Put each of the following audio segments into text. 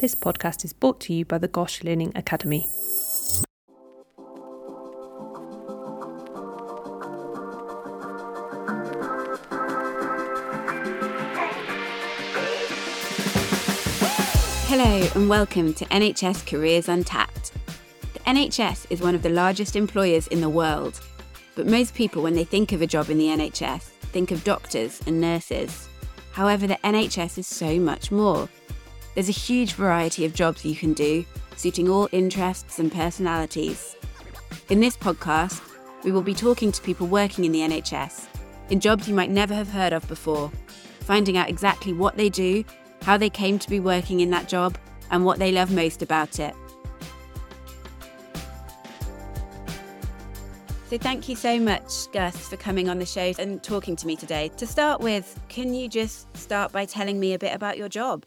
This podcast is brought to you by the GOSH Learning Academy. Hello, and welcome to NHS Careers Untapped. The NHS is one of the largest employers in the world, but most people, when they think of a job in the NHS, think of doctors and nurses. However, the NHS is so much more. There's a huge variety of jobs you can do, suiting all interests and personalities. In this podcast, we will be talking to people working in the NHS, in jobs you might never have heard of before, finding out exactly what they do, how they came to be working in that job, and what they love most about it. So, thank you so much, Gus, for coming on the show and talking to me today. To start with, can you just start by telling me a bit about your job?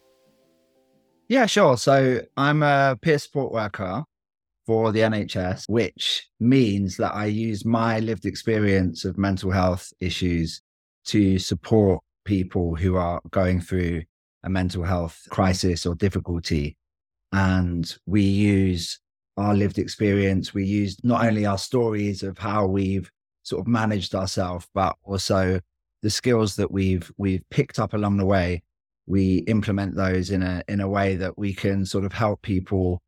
Yeah, sure. So I'm a peer support worker for the NHS, which means that I use my lived experience of mental health issues to support people who are going through a mental health crisis or difficulty. And we use our lived experience. We use not only our stories of how we've sort of managed ourselves, but also the skills that we've we've picked up along the way we implement those in a in a way that we can sort of help people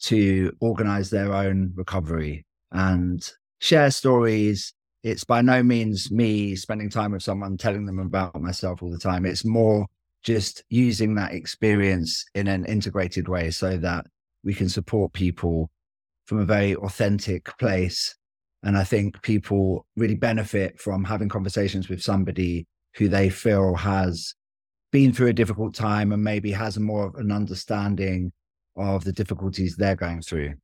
to organize their own recovery and share stories. It's by no means me spending time with someone telling them about myself all the time. It's more just using that experience in an integrated way so that we can support people from a very authentic place. And i think people really benefit from having conversations with somebody who they feel has been through a difficult time and maybe has more of an understanding of the difficulties they're going through.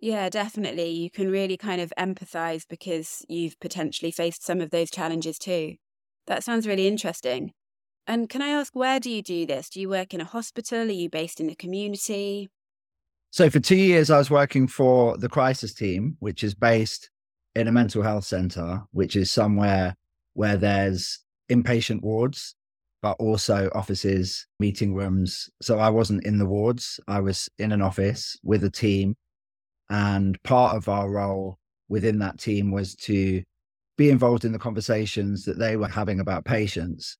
Yeah, definitely. You can really kind of empathize because you've potentially faced some of those challenges too. That sounds really interesting. And can I ask, where do you do this? Do you work in a hospital? Are you based in the community? So, for two years, I was working for the crisis team, which is based in a mental health center, which is somewhere where there's inpatient wards but also offices, meeting rooms. So I wasn't in the wards, I was in an office with a team. And part of our role within that team was to be involved in the conversations that they were having about patients.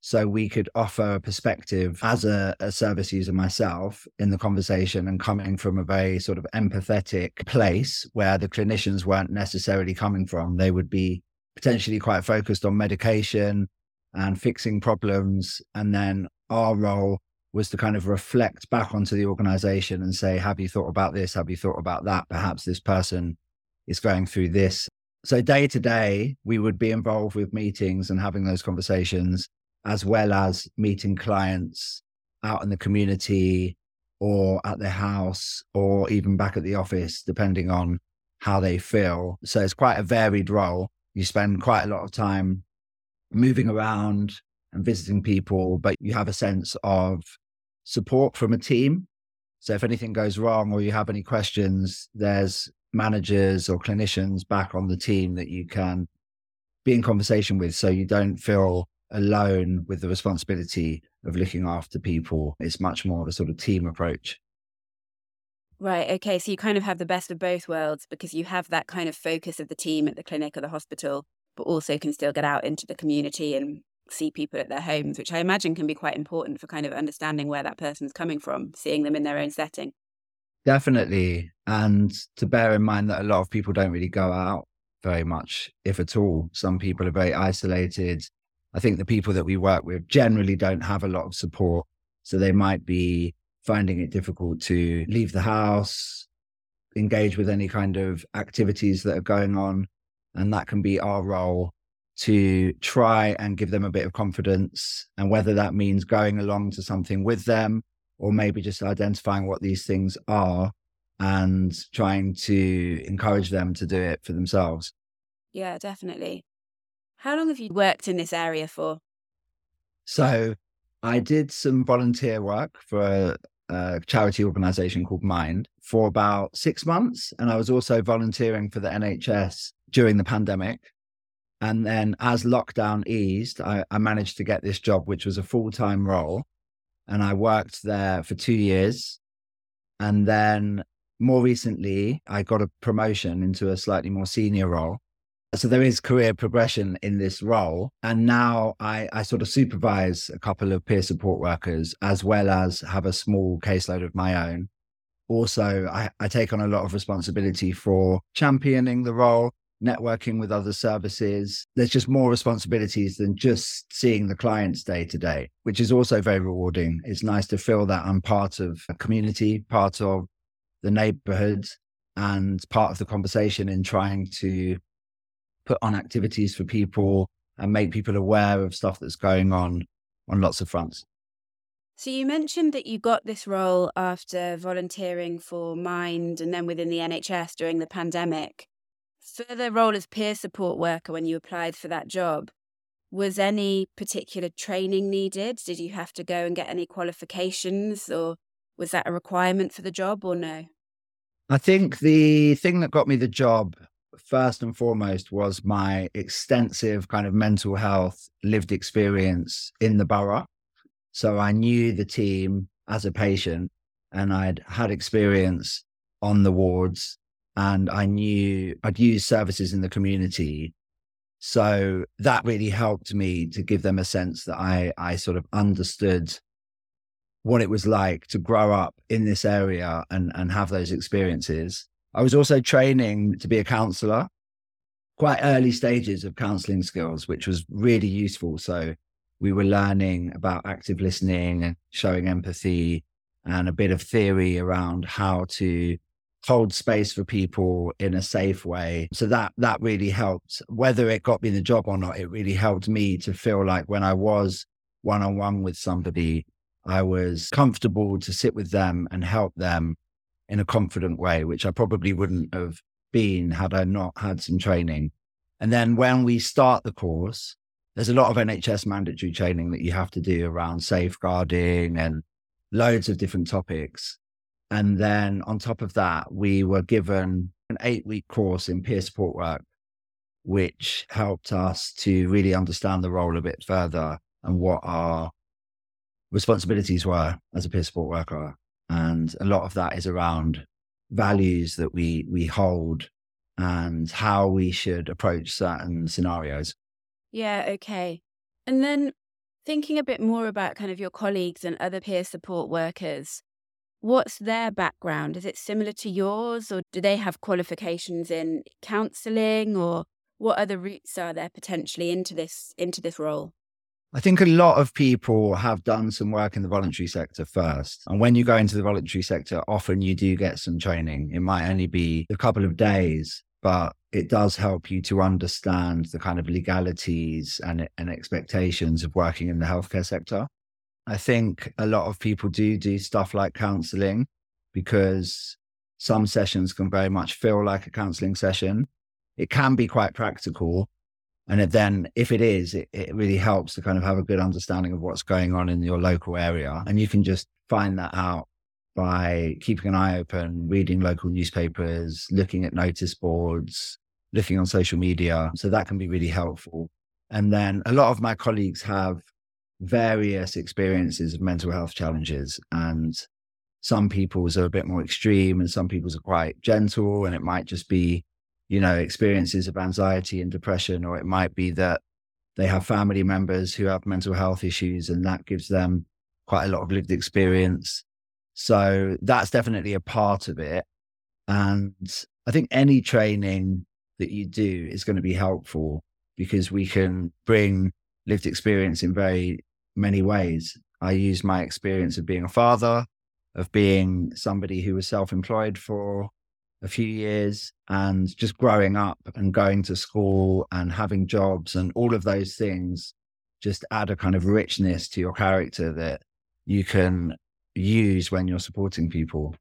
So we could offer a perspective as a, a, service user myself in the conversation and coming from a very sort of empathetic place where the clinicians weren't necessarily coming from. They would be potentially quite focused on medication and fixing problems. And then our role was to kind of reflect back onto the organization and say, have you thought about this? Have you thought about that? Perhaps this person is going through this. So, day to day, we would be involved with meetings and having those conversations, as well as meeting clients out in the community or at their house or even back at the office, depending on how they feel. So, it's quite a varied role. You spend quite a lot of time moving around and visiting people, but you have a sense of support from a team. So if anything goes wrong or you have any questions, there's managers or clinicians back on the team that you can be in conversation with so you don't feel alone with the responsibility of looking after people. It's much more of a sort of team approach. Right. Okay. So you kind of have the best of both worlds because you have that kind of focus of the team at the clinic or the hospital, but also can still get out into the community and see people at their homes, which I imagine can be quite important for kind of understanding where that person's coming from, seeing them in their own setting. Definitely. And to bear in mind that a lot of people don't really go out very much, if at all. Some people are very isolated. I think the people that we work with generally don't have a lot of support. So they might be finding it difficult to leave the house, engage with any kind of activities that are going on. And that can be our role to try and give them a bit of confidence. And whether that means going along to something with them or maybe just identifying what these things are and trying to encourage them to do it for themselves. Yeah, definitely. How long have you worked in this area for? So, I did some volunteer work for a, a charity organization called Mind for about six months. And I was also volunteering for the NHS during the pandemic. And then as lockdown eased, I, I managed to get this job, which was a full time role. and I worked there for two years. And then more recently, I got a promotion into a slightly more senior role. So there is career progression in this role. And now I, I sort of supervise a couple of peer support workers as well as have a small caseload of my own. Also, I, I take on a lot of responsibility for championing the role, networking with other services. There's just more responsibilities than just seeing the clients day to day, which is also very rewarding. It's nice to feel that I'm part of a community, part of the neighborhood, and part of the conversation in trying to put on activities for people and make people aware of stuff that's going on on lots of fronts. So you mentioned that you got this role after volunteering for Mind and then within the NHS during the pandemic. For the role as peer support worker when you applied for that job, was any particular training needed? Did you have to go and get any qualifications or was that a requirement for the job or no? I think the thing that got me the job first and foremost was my extensive kind of mental health lived experience in the borough. So I knew the team as a patient and I'd had experience on the wards and I knew I'd used services in the community. So that really helped me to give them a sense that I, I sort of understood what it was like to grow up in this area and, and have those experiences. I was also training to be a counselor, quite early stages of counseling skills, which was really useful. So we were learning about active listening and showing empathy and a bit of theory around how to hold space for people in a safe way. So that that really helped. Whether it got me the job or not, it really helped me to feel like when I was one on one with somebody, I was comfortable to sit with them and help them in a confident way, which I probably wouldn't have been had I not had some training. And then when we start the course, there's a lot of NHS mandatory training that you have to do around safeguarding and loads of different topics. And then on top of that, we were given an eight week course in peer support work, which helped us to really understand the role a bit further and what our responsibilities were as a peer support worker. And a lot of that is around values that we we hold and how we should approach certain scenarios. Yeah okay. And then thinking a bit more about kind of your colleagues and other peer support workers what's their background is it similar to yours or do they have qualifications in counseling or what other routes are there potentially into this into this role I think a lot of people have done some work in the voluntary sector first. And when you go into the voluntary sector, often you do get some training. It might only be a couple of days, but it does help you to understand the kind of legalities and, and expectations of working in the healthcare sector. I think a lot of people do do stuff like counseling because some sessions can very much feel like a counseling session. It can be quite practical, and it then, if it is, it, it really helps to kind of have a good understanding of what's going on in your local area. And you can just find that out by keeping an eye open, reading local newspapers, looking at notice boards, looking on social media. So that can be really helpful. And then a lot of my colleagues have various experiences of mental health challenges. And some people's are a bit more extreme and some people's are quite gentle. And it might just be you know, experiences of anxiety and depression, or it might be that they have family members who have mental health issues and that gives them quite a lot of lived experience. So that's definitely a part of it. And I think any training that you do is going to be helpful because we can bring lived experience in very many ways. I use my experience of being a father, of being somebody who was self employed for a few years and just growing up and going to school and having jobs and all of those things just add a kind of richness to your character that you can use when you're supporting people.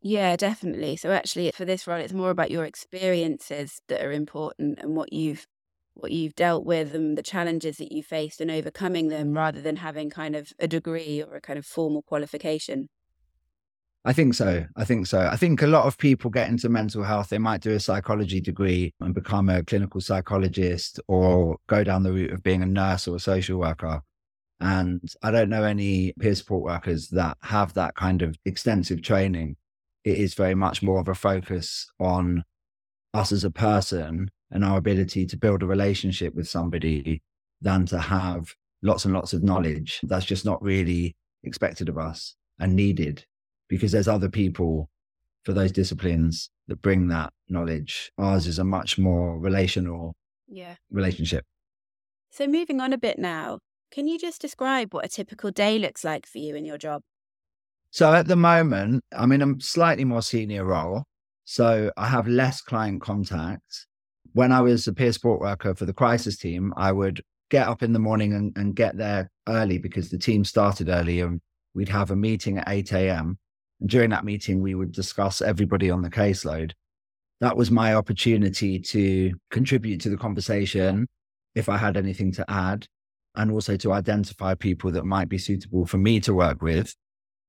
Yeah, definitely. So actually for this role it's more about your experiences that are important and what you've what you've dealt with and the challenges that you faced and overcoming them rather than having kind of a degree or a kind of formal qualification. I think so. I think so. I think a lot of people get into mental health. They might do a psychology degree and become a clinical psychologist or go down the route of being a nurse or a social worker. And I don't know any peer support workers that have that kind of extensive training. It is very much more of a focus on us as a person and our ability to build a relationship with somebody than to have lots and lots of knowledge. That's just not really expected of us and needed because there's other people for those disciplines that bring that knowledge. Ours is a much more relational Yeah. relationship. So moving on a bit now, can you just describe what a typical day looks like for you in your job? So at the moment, I'm in a slightly more senior role. So I have less client contact. When I was a peer support worker for the crisis team, I would get up in the morning and, and get there early because the team started early and we'd have a meeting at 8 a.m. During that meeting, we would discuss everybody on the caseload. That was my opportunity to contribute to the conversation if I had anything to add, and also to identify people that might be suitable for me to work with.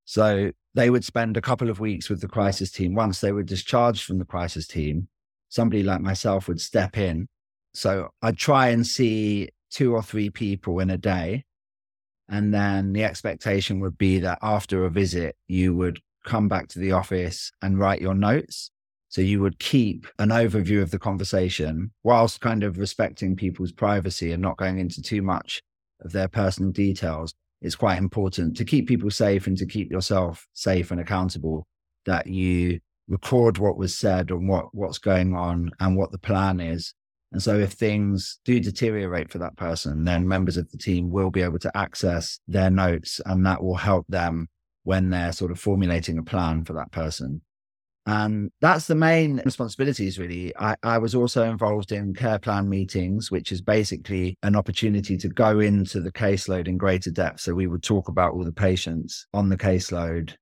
So they would spend a couple of weeks with the crisis team. Once they were discharged from the crisis team, somebody like myself would step in. So I'd try and see two or three people in a day. And then the expectation would be that after a visit, you would come back to the office and write your notes. So you would keep an overview of the conversation whilst kind of respecting people's privacy and not going into too much of their personal details. It's quite important to keep people safe and to keep yourself safe and accountable that you record what was said and what, what's going on and what the plan is. And so if things do deteriorate for that person, then members of the team will be able to access their notes and that will help them when they're sort of formulating a plan for that person. And that's the main responsibilities, really. I, I, was also involved in care plan meetings, which is basically an opportunity to go into the caseload in greater depth. So we would talk about all the patients on the caseload,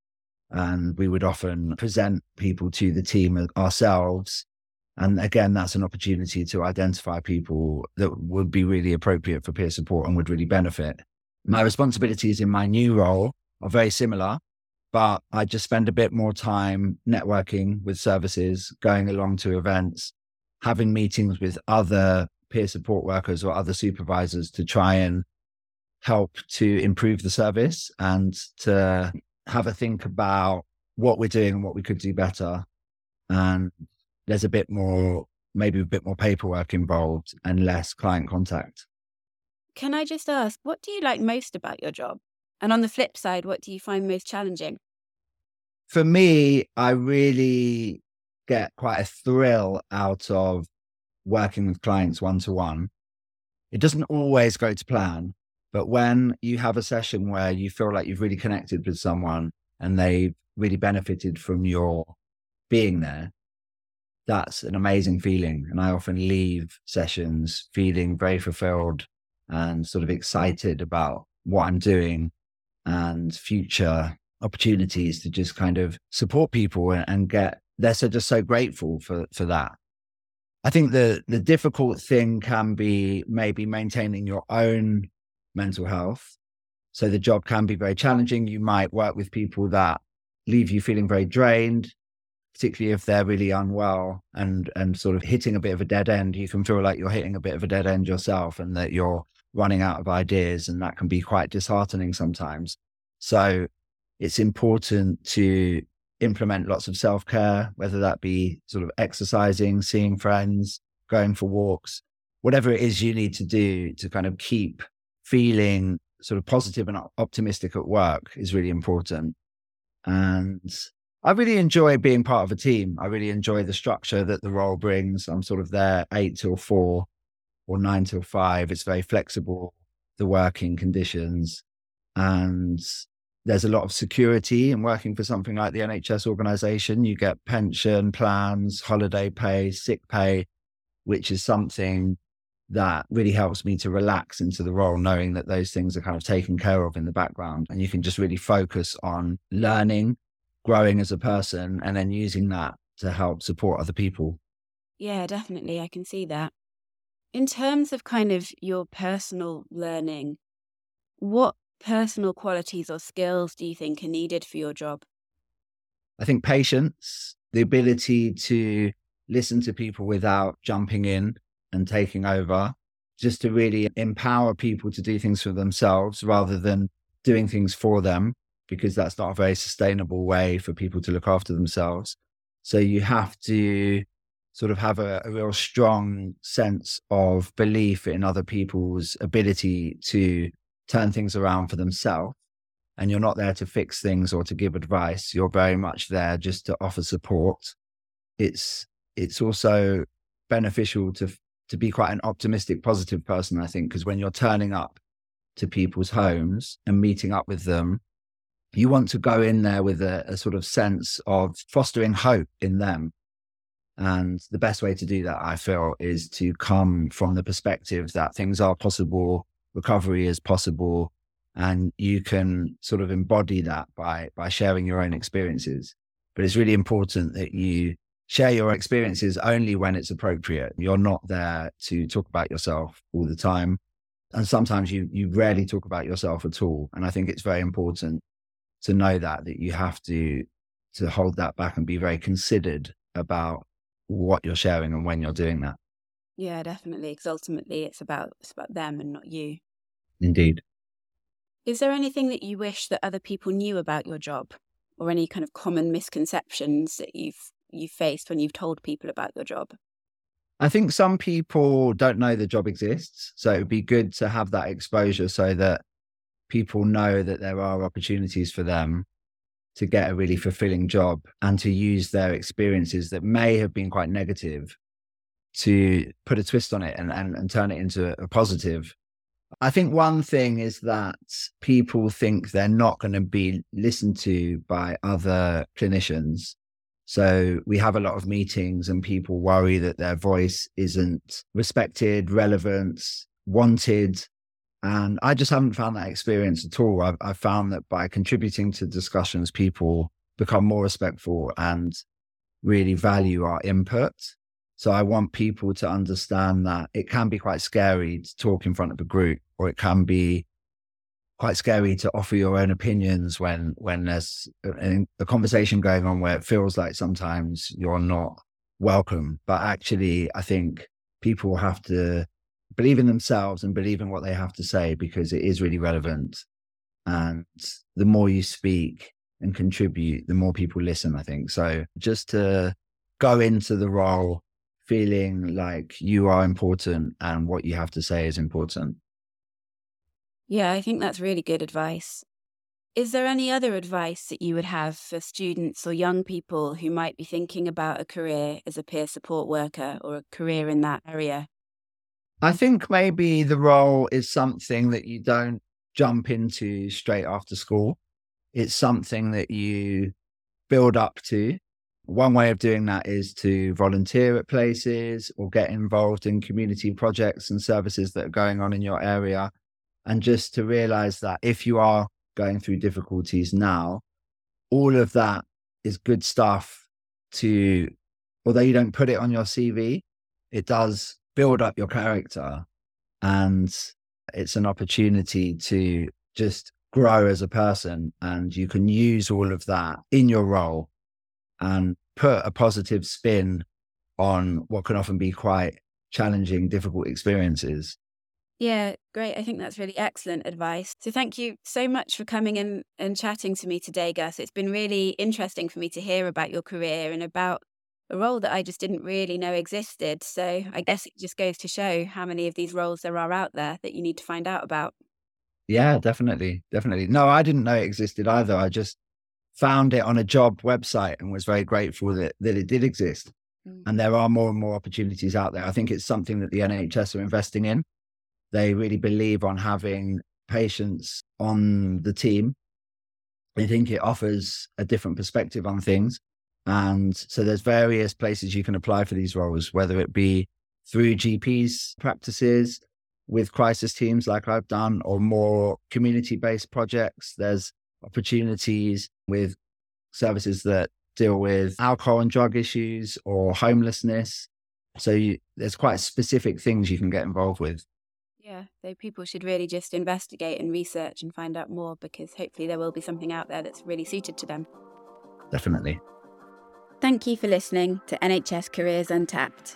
and we would often present people to the team ourselves. And again, that's an opportunity to identify people that would be really appropriate for peer support and would really benefit. My responsibilities in my new role are very similar but I just spend a bit more time networking with services, going along to events, having meetings with other peer support workers or other supervisors to try and help to improve the service and to have a think about what we're doing and what we could do better. And there's a bit more, maybe a bit more paperwork involved and less client contact. Can I just ask, what do you like most about your job? And on the flip side, what do you find most challenging? For me, I really get quite a thrill out of working with clients one to one. It doesn't always go to plan, but when you have a session where you feel like you've really connected with someone and they've really benefited from your being there, that's an amazing feeling. And I often leave sessions feeling very fulfilled and sort of excited about what I'm doing and future opportunities to just kind of support people and get they're so just so grateful for for that i think the the difficult thing can be maybe maintaining your own mental health. So the job can be very challenging. You might work with people that leave you feeling very drained particularly if they're really unwell and and sort of hitting a bit of a dead end. You can feel like you're hitting a bit of a dead end yourself and that you're running out of ideas and that can be quite disheartening sometimes. So it's important to implement lots of self care, whether that be sort of exercising, seeing friends, going for walks, whatever it is you need to do to kind of keep feeling sort of positive and optimistic at work is really important. And I really enjoy being part of a team. I really enjoy the structure that the role brings. I'm sort of there eight till four or nine till five. It's very flexible, the working conditions. And there's a lot of security in working for something like the NHS organization. You get pension plans, holiday pay, sick pay, which is something that really helps me to relax into the role, knowing that those things are kind of taken care of in the background. And you can just really focus on learning, growing as a person, and then using that to help support other people. Yeah, definitely. I can see that. In terms of kind of your personal learning, what personal qualities or skills do you think are needed for your job? I think patience, the ability to listen to people without jumping in and taking over, just to really empower people to do things for themselves rather than doing things for them, because that's not a very sustainable way for people to look after themselves. So you have to sort of have a, a real strong sense of belief in other people's ability to turn things around for themselves. And you're not there to fix things or to give advice. You're very much there just to offer support. It's it's also beneficial to to be quite an optimistic, positive person, I think, because when you're turning up to people's homes and meeting up with them, you want to go in there with a, a, sort of sense of fostering hope in them. And the best way to do that, I feel, is to come from the perspective that things are possible, recovery is possible, and you can sort of embody that by by sharing your own experiences. But it's really important that you share your experiences only when it's appropriate. You're not there to talk about yourself all the time. And sometimes you you rarely talk about yourself at all. And I think it's very important to know that that you have to to hold that back and be very considered about what you're sharing and when you're doing that. Yeah, definitely. Because ultimately it's about it's about them and not you. Indeed. Is there anything that you wish that other people knew about your job? Or any kind of common misconceptions that you've you faced when you've told people about your job? I think some people don't know the job exists. So it would be good to have that exposure so that people know that there are opportunities for them to get a really fulfilling job and to use their experiences that may have been quite negative to put a twist on it and, and, and turn it into a positive. I think one thing is that people think they're not going to be listened to by other clinicians so we have a lot of meetings and people worry that their voice isn't respected, relevant, wanted. And I just haven't found that experience at all. I've, I've found that by contributing to discussions, people become more respectful and really value our input. So I want people to understand that it can be quite scary to talk in front of a group, or it can be quite scary to offer your own opinions when when there's a, a, conversation going on where it feels like sometimes you're not welcome. But actually i think people have to believe in themselves and believe in what they have to say because it is really relevant. And the more you speak and contribute the more people listen i think. So just to go into the role feeling like you are important and what you have to say is important yeah, I think that's really good advice. Is there any other advice that you would have for students or young people who might be thinking about a career as a peer support worker or a career in that area? I think maybe the role is something that you don't jump into straight after school. It's something that you build up to. One way of doing that is to volunteer at places or get involved in community projects and services that are going on in your area and just to realize that if you are going through difficulties now, all of that is good stuff to, although you don't put it on your CV, it does build up your character and it's an opportunity to just grow as a person and you can use all of that in your role and put a positive spin on what can often be quite challenging difficult experiences yeah, great. I think that's really excellent advice. So thank you so much for coming in and chatting to me today, Gus. It's been really interesting for me to hear about your career and about a role that I just didn't really know existed. So I guess it just goes to show how many of these roles there are out there that you need to find out about. Yeah, definitely. Definitely. No, I didn't know it existed either. I just found it on a job website and was very grateful that, that it did exist. Mm. And there are more and more opportunities out there. I think it's something that the NHS are investing in. They really believe on having patients on the team. They think it offers a different perspective on things. And so there's various places you can apply for these roles, whether it be through GPs practices with crisis teams like I've done, or more community based projects. There's opportunities with services that deal with alcohol and drug issues or homelessness. So you, there's quite specific things you can get involved with. Yeah, so people should really just investigate and research and find out more because hopefully there will be something out there that's really suited to them. Definitely. Thank you for listening to NHS Careers Untapped.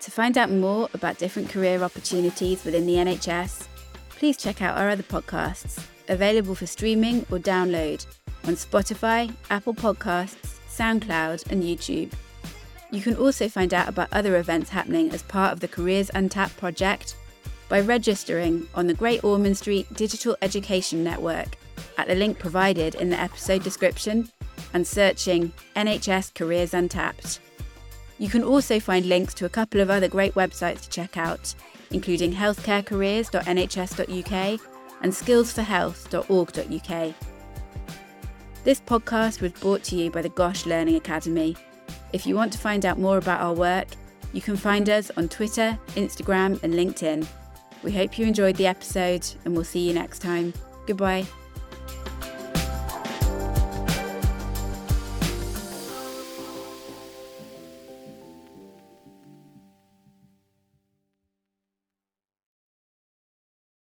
To find out more about different career opportunities within the NHS, please check out our other podcasts, available for streaming or download on Spotify, Apple Podcasts, SoundCloud, and YouTube. You can also find out about other events happening as part of the Careers Untapped project by registering on the Great Ormond Street Digital Education Network at the link provided in the episode description and searching NHS Careers Untapped. You can also find links to a couple of other great websites to check out, including healthcarecareers.nhs.uk and skillsforhealth.org.uk. This podcast was brought to you by the GOSH Learning Academy. If you want to find out more about our work, you can find us on Twitter, Instagram, and LinkedIn. We hope you enjoyed the episode and we'll see you next time. Goodbye.